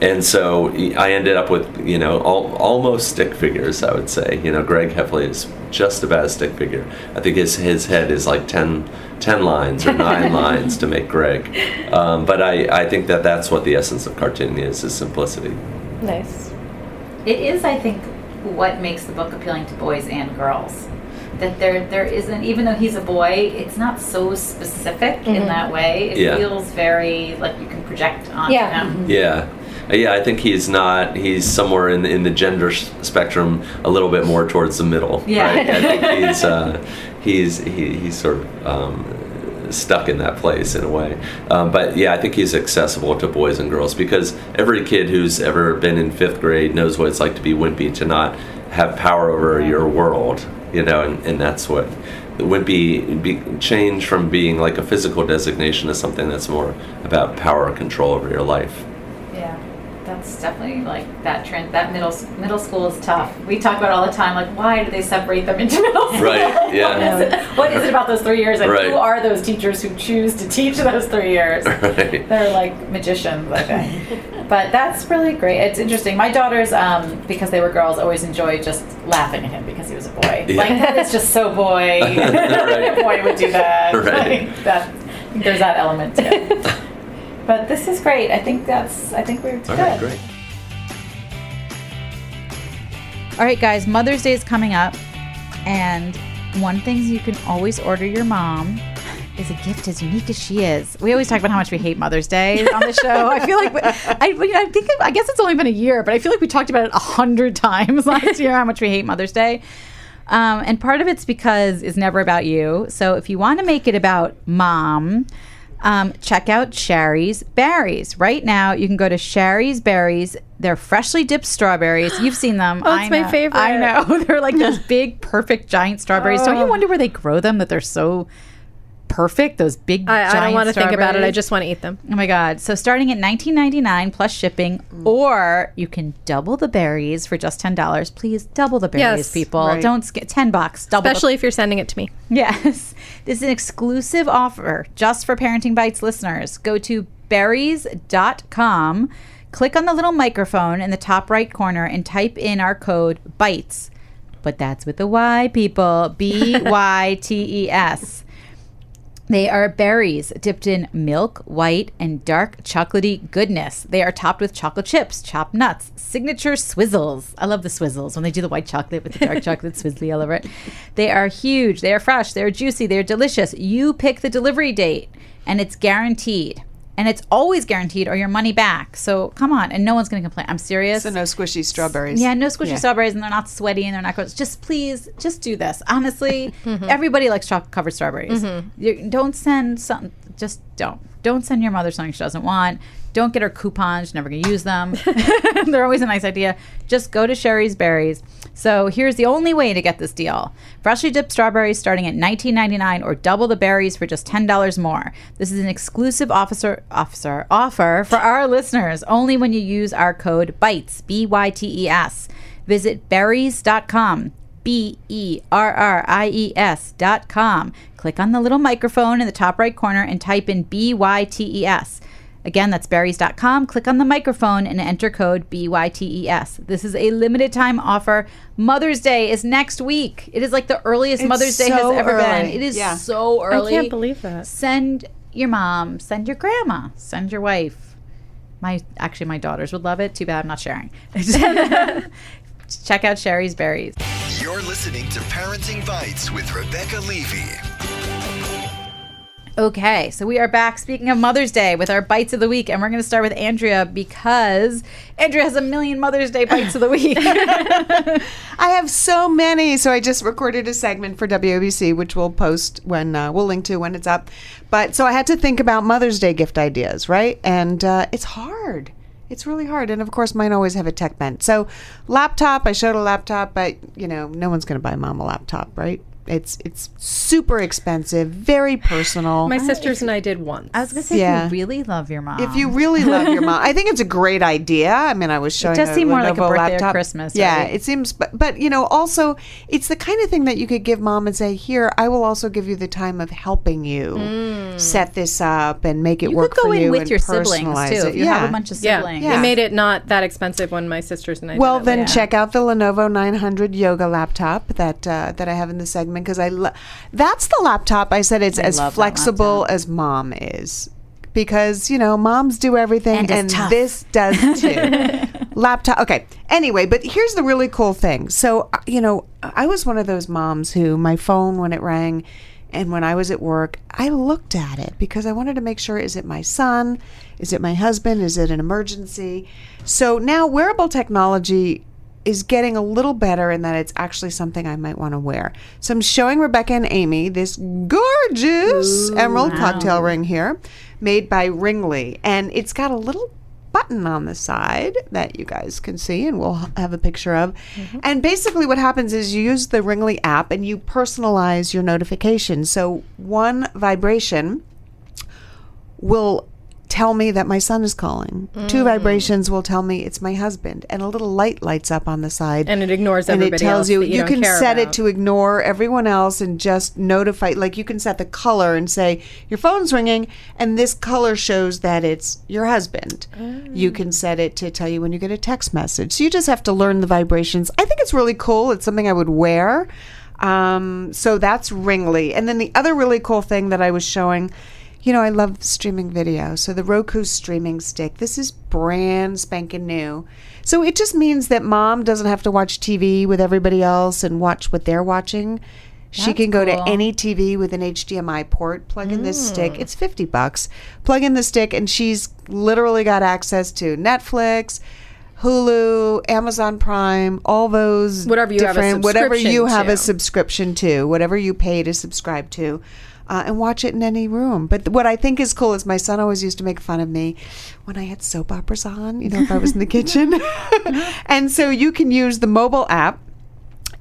And so I ended up with, you know, al- almost stick figures, I would say. You know, Greg Heffley is just about a stick figure. I think his, his head is like 10, 10 lines or nine lines to make Greg. Um, but I, I think that that's what the essence of cartooning is, is simplicity. Nice. It is, I think, what makes the book appealing to boys and girls. That there, there isn't, even though he's a boy, it's not so specific in that way. It Yeah. feels very like you can project onto Yeah. him. Yeah. Uh, Yeah, I think he's not. He's somewhere in in the gender spectrum, a little bit more towards the middle. Yeah. right? I think he's uh, he's he, he's sort of um, stuck in that place in a way. Um, but yeah, I think he's accessible to boys and girls because every kid who's ever been in fifth grade knows what it's like to be wimpy, to not have power over your world. You know, and, and that's what the wimpy be, change from being like a physical designation to something that's more about power control over your life. That's definitely like that trend. That middle middle school is tough. We talk about it all the time. Like, why do they separate them into middle school? Right, yeah. what, is it, what is it about those three years? And Right. who are those teachers who choose to teach those three years? Right. They're like magicians, I think. but that's really great. It's interesting. My daughters, um, because they were girls, always enjoyed just laughing at him because he was a boy. Yeah. Like that is just so boy. Right. a boy would do that. Right. Like, that. There's that element too. But this is great. I think that's. I think we're good. All right, great. All right, guys, Mother's Day is coming up, and one thing you can always order your mom is a gift as unique as she is. We always talk about how much we hate Mother's Day on the show. I feel like I, I think I guess it's only been a year, but I feel like we talked about it a hundred times last year how much we hate Mother's Day. Um, and part of it's because it's never about you. So if you want to make it about mom, um, check out Shari's Berries. Right now, you can go to Shari's Berries. They're freshly dipped strawberries. You've seen them. Oh, it's my favorite. I know. They're like those big, perfect, giant strawberries. Don't you Oh. wonder where they grow them that they're so perfect? Those big, I, I don't want to think about it. I just want to eat them. Oh my god! So starting at nineteen ninety nine plus shipping, mm. or you can double the berries for just ten dollars. Please double the berries, Yes, people. right. Don't sk- ten bucks. Double. the- Especially if you're sending it to me. Yes. This is an exclusive offer just for Parenting Bytes listeners. Go to berries.com, click on the little microphone in the top right corner, and type in our code BYTES. But that's with the Y, people. B Y T E S. They are berries dipped in milk, white, and dark chocolatey goodness. They are topped with chocolate chips, chopped nuts, signature swizzles. I love the swizzles when they do the white chocolate with the dark chocolate swizzly all over it. They are huge, they are fresh, they are juicy, they are delicious. You pick the delivery date, and it's guaranteed. And it's always guaranteed or your money back. So come on, and no one's going to complain. I'm serious. So no squishy strawberries. Yeah, no squishy Yeah. strawberries, and they're not sweaty and they're not gross. Just please, just do this. Honestly, Mm-hmm. everybody likes chocolate covered strawberries. You, don't send something. Just don't. Don't send your mother something she doesn't want. Don't get her coupons. She's never gonna use them. they're always a nice idea. Just go to Shari's Berries. So here's the only way to get this deal: freshly dipped strawberries starting at $19.99, or double the berries for just ten dollars more. This is an exclusive officer officer offer for our listeners. Only when you use our code BYTES B Y T E S. Visit berries.com. B E R R I E S dot com. Click on the little microphone in the top right corner and type in B Y T E S. Again, that's berries.com. Click on the microphone and enter code BYTES. This is a limited time offer. Mother's Day is next week. It is like the earliest It's Mother's Day has ever been. It is Yeah. so early. I can't believe that. Send your mom, send your grandma, send your wife. My actually my daughters would love it. Too bad I'm not sharing. Check out Shari's Berries. You're listening to Parenting Bytes with Rebecca Levey. Okay, so we are back speaking of Mother's Day with our bites of the week, and we're going to start with Andrea because Andrea has a million Mother's Day bites of the week. I have so many. So I just recorded a segment for WABC, which we'll post when uh, we'll link to when it's up. But so I had to think about Mother's Day gift ideas, right? And uh, it's hard. It's really hard. And of course, mine always have a tech bent. So, laptop, I showed a laptop, but you know, no one's going to buy mom a laptop, right? It's it's super expensive, very personal. My sisters and I did once. I was going to say, Yeah. if you really love your mom. If you really love your mom, I think it's a great idea. I mean, I was showing. It does a seem more like a Lenovo birthday or. Christmas, Yeah, right? it seems. But but you know, also it's the kind of thing that you could give mom and say, "Here, I will also give you the time of helping you set this up and make it you work could go for in you with and your siblings personalize too. it." You yeah. have a bunch of siblings. Yeah. it made it not that expensive when my sisters and I. Well, did it. Well, then Yeah. check out the Lenovo 900 Yoga laptop that uh, that I have in the segment because I lo- that's the laptop I said it's as flexible as mom is because you know moms do everything And and, this does too. laptop. Okay. Anyway, but here's the really cool thing. So uh, you know, I was one of those moms who my phone when it rang. And when I was at work, I looked at it because I wanted to make sure is it my son? Is it my husband? Is it an emergency? So now wearable technology is getting a little better in that it's actually something I might want to wear. So I'm showing Rebecca and Amy this gorgeous emerald cocktail ring here made by Ringly. And it's got a little button on the side that you guys can see and we'll have a picture of. Mm-hmm. And basically what happens is you use the Ringly app and you personalize your notifications. So one vibration will tell me that my son is calling. Mm. Two vibrations will tell me it's my husband, and a little light lights up on the side, And it ignores and it tells else you you don't can set it to ignore everyone else and just notify. Like you can set the color and say your phone's ringing, and this color shows that it's your husband. You can set it to tell you when you get a text message. So you just have to learn the vibrations. I think it's really cool. It's something I would wear. Um, so that's Ringly, and then the other really cool thing that I was showing you know, I love streaming video. So the Roku streaming stick, this is brand spanking new. So it just means that mom doesn't have to watch TV with everybody else and watch what they're watching. She That's can go cool. to any TV with an HDMI port, plug in this stick. Mm. It's 50 bucks. Plug in the stick, and she's literally got access to Netflix, Hulu, Amazon Prime, all those Whatever you have a different, whatever you have a subscription to, whatever you pay to subscribe to, uh, and watch it in any room. But what I think is cool is my son always used to make fun of me when I had soap operas on, you know, if I was in the kitchen. and so you can use the mobile app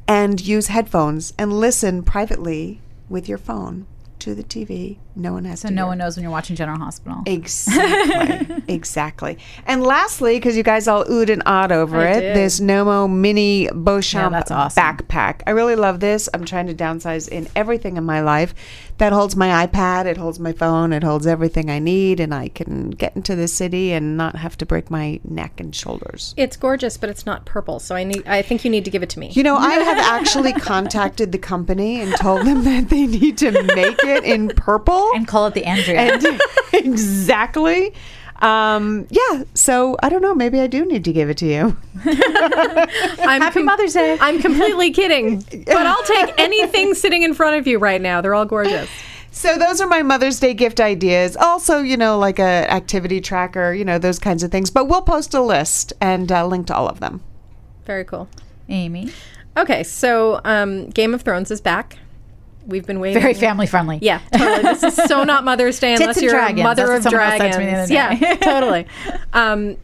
and use headphones and listen privately with your phone to the TV. No one has So to. no hear. one knows when you're watching General Hospital. Exactly. exactly. And lastly, because you guys all oohed and awed over I it, did. this Knomo Mini Beauchamp Yeah, that's awesome. backpack. I really love this. I'm trying to downsize in everything in my life. That holds my iPad, it holds my phone, it holds everything I need, and I can get into the city and not have to break my neck and shoulders. It's gorgeous, but it's not purple. So I need. I think you need to give it to me. You know, I have actually contacted the company and told them that they need to make it in purple. And call it the Andrea. And- exactly. Um, yeah. So I don't know. Maybe I do need to give it to you. I'm Happy Mother's Day. I'm completely kidding, but I'll take anything sitting in front of you right now. They're all gorgeous. So those are my Mother's Day gift ideas. Also, you know, like a activity tracker, you know, those kinds of things. But we'll post a list and uh, link to all of them. Very cool. Amy. Okay, so um, Game of Thrones is back. We've been waiting. Very family friendly. Yeah, totally. This is so not Mother's Day unless you're dragons. a mother That's of what said to me the dragons. other day. Yeah, totally. Um,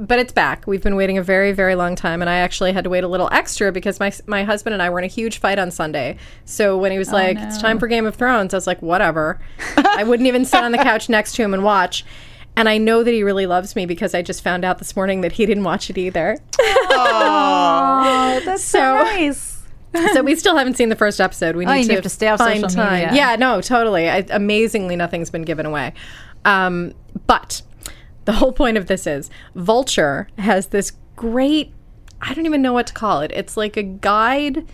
but it's back. We've been waiting a very, very long time, and I actually had to wait a little extra because my my husband and I were in a huge fight on Sunday. So when he was like, "It's time for Game of Thrones," I was like, "Whatever." I wouldn't even sit on the couch next to him and watch. And I know that he really loves me because I just found out this morning that he didn't watch it either. Oh, that's so, So- nice. so we still haven't seen the first episode. We need Oh, to have to stay off find social time. media. Yeah, no, totally. I, amazingly, nothing's been given away. Um, but the whole point of this is Vulture has this great. I don't even know what to call it. It's like a guide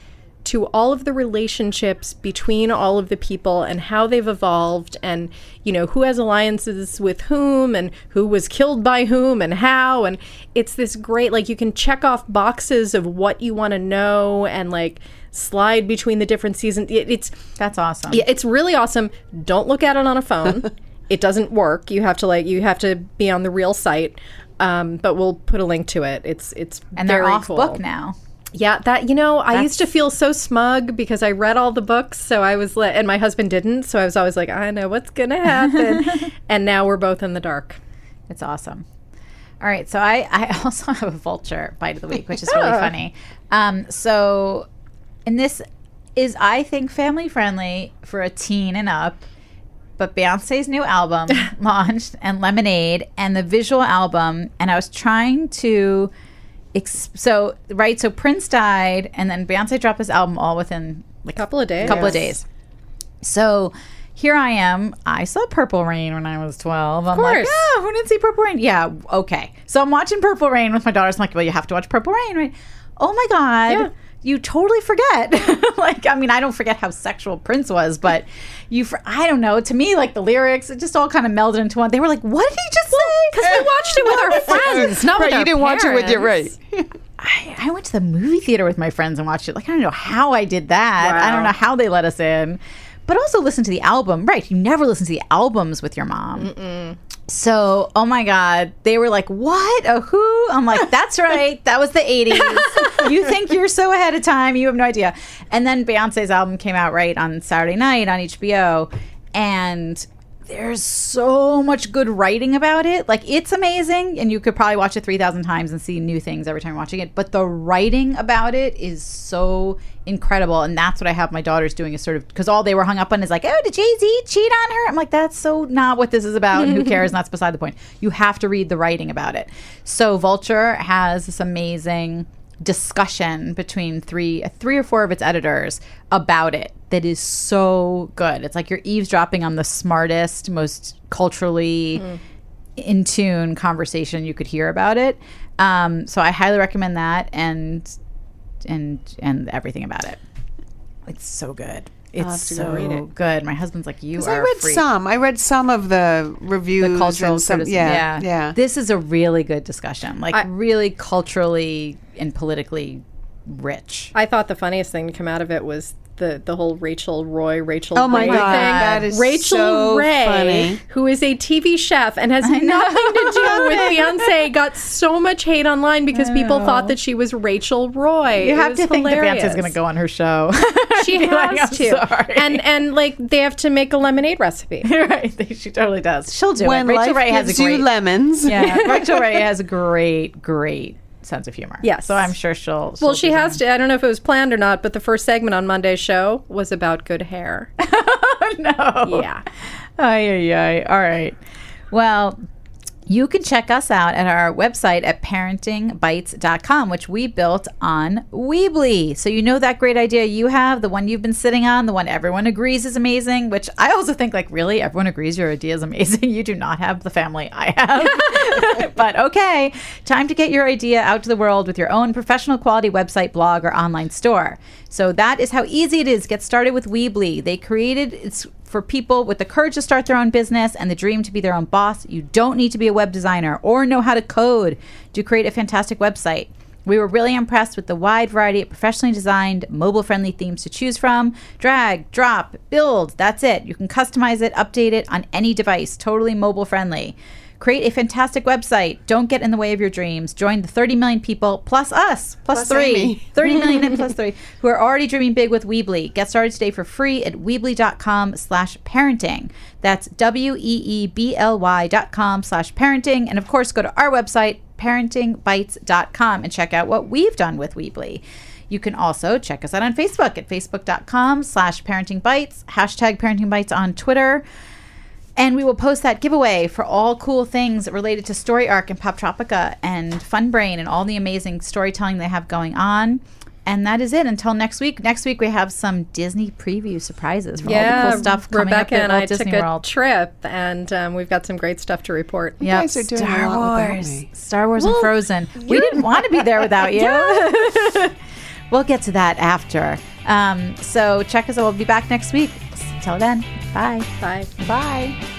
to all of the relationships between all of the people and how they've evolved and you know who has alliances with whom and who was killed by whom and how and it's this great like you can check off boxes of what you want to know and like slide between the different seasons it, it's That's awesome. yeah, it's really awesome. Don't look at it on a phone. it doesn't work. You have to like you have to be on the real site. Um, but we'll put a link to it. It's it's and they're off cool. book now. Yeah, that you know, I used to feel so smug because I read all the books, so I was like, and my husband didn't, so I was always like, I know what's gonna happen, and now we're both in the dark. It's awesome. All right, so I, I also have a vulture bite of the week, which is really funny. Um, so, and this is, I think, family friendly for a teen and up. But Beyonce's new album launched and Lemonade and the visual album, and I was trying to. Ex- so right, so Prince died, and then Beyonce dropped his album all within like Couple of days. couple of days. So here I am. I saw Purple Rain when I was 12. I'm like, course. oh, who didn't see Purple Rain? Yeah, okay. So I'm watching Purple Rain with my daughters. I'm like, well, you have to watch Purple Rain, right? Oh my God. Yeah. You totally forget. like, I mean, I don't forget how sexual Prince was, but you, for, I don't know. To me, like the lyrics, it just all kind of melded into one. They were like, what did he just say? Because we watched it with our friends, not right, with you our didn't watch it with your right. I, I went to the movie theater with my friends and watched it. Like I don't know how I did that. I don't know how they let us in, but also listen to the album. Right, you never listen to the albums with your mom. So, oh my God, they were like, "What? A who?" I'm like, "That's right, that was the '80s. you think you're so ahead of time? You have no idea." And then Beyonce's album came out right on Saturday night on HBO, and there's so much good writing about it. Like it's amazing, and you could probably watch it three thousand times and see new things every time you're watching it. But the writing about it is so incredible, and that's what I have my daughters doing. Is sort of because all they were hung up on is like, oh, did Jay Z cheat on her? I'm like, that's so not what this is about. And who cares? And that's beside the point. You have to read the writing about it. So Vulture has this amazing discussion between three three or four of its editors about it that is so good. It's like you're eavesdropping on the smartest, most culturally in tune conversation you could hear about it. Um, so I highly recommend that and and and everything about it. It's so good. It's so it. good. My husband's like, you are I read freak. some. I read some of the reviews. the cultural and some, criticism. yeah, yeah. This is a really good discussion. Like I- really culturally and politically rich. I thought the funniest thing to come out of it was the the whole Rachel Roy, Rachel Oh my Ray God, thing. that is Rachel so Ray, funny. who is a TV chef and has nothing to do with Beyonce, got so much hate online because people thought that she was Rachel Roy. You It have was to think that hilarious. Beyonce's going to go on her show. She Be like, has "I'm to, sorry." and and like they have to make a lemonade recipe. right, she totally does. She'll do when it. Rachel life Ray has a gives you great. lemons. yeah, Rachael Ray has a great, great sense of humor. Yes. so I'm sure she'll. Well, she'll she do has to. I don't know if it was planned or not, but the first segment on Monday's show was about good hair. Oh, no. Yeah. Ay, ay, ay. All right. Well, you can check us out at our website at parentingbytes.com, which we built on Weebly. So you know that great idea you have, the one you've been sitting on, the one everyone agrees is amazing, which I also think like really everyone agrees your idea is amazing. You do not have the family I have. but okay, time to get your idea out to the world with your own professional quality website, blog, or online store. So that is how easy it is. Get started with Weebly. They created it's for people with the courage to start their own business and the dream to be their own boss. You don't need to be a web designer or know how to code to create a fantastic website. We were really impressed with the wide variety of professionally designed, mobile friendly themes to choose from. Drag, drop, build, that's it. You can customize it, update it on any device, totally mobile friendly. Create a fantastic website. Don't get in the way of your dreams. Join the 30 million people plus us, plus, Plus three. Amy. 30 million and plus three who are already dreaming big with Weebly. Get started today for free at weebly.com slash parenting. That's E W-E-E-B-L-Y dot com slash parenting. And of course, go to our website, parentingbytes.com and check out what we've done with Weebly. You can also check us out on Facebook at facebook.com slash parentingbites, hashtag parentingbites on Twitter. And we will post that giveaway for all cool things related to StoryArc and Poptropica and Funbrain and all the amazing storytelling they have going on. And that is it until next week. Next week we have some Disney preview surprises for all the cool stuff coming Rebecca up at and Walt I Disney took a World. trip, and um, we've got some great stuff to report. Yep. guys are doing a Star lot without Wars. Star Wars and Frozen. We didn't want to be there without you. we'll get to that after. Um, so check us out. We'll be back next week. Until then, bye. Bye. Bye.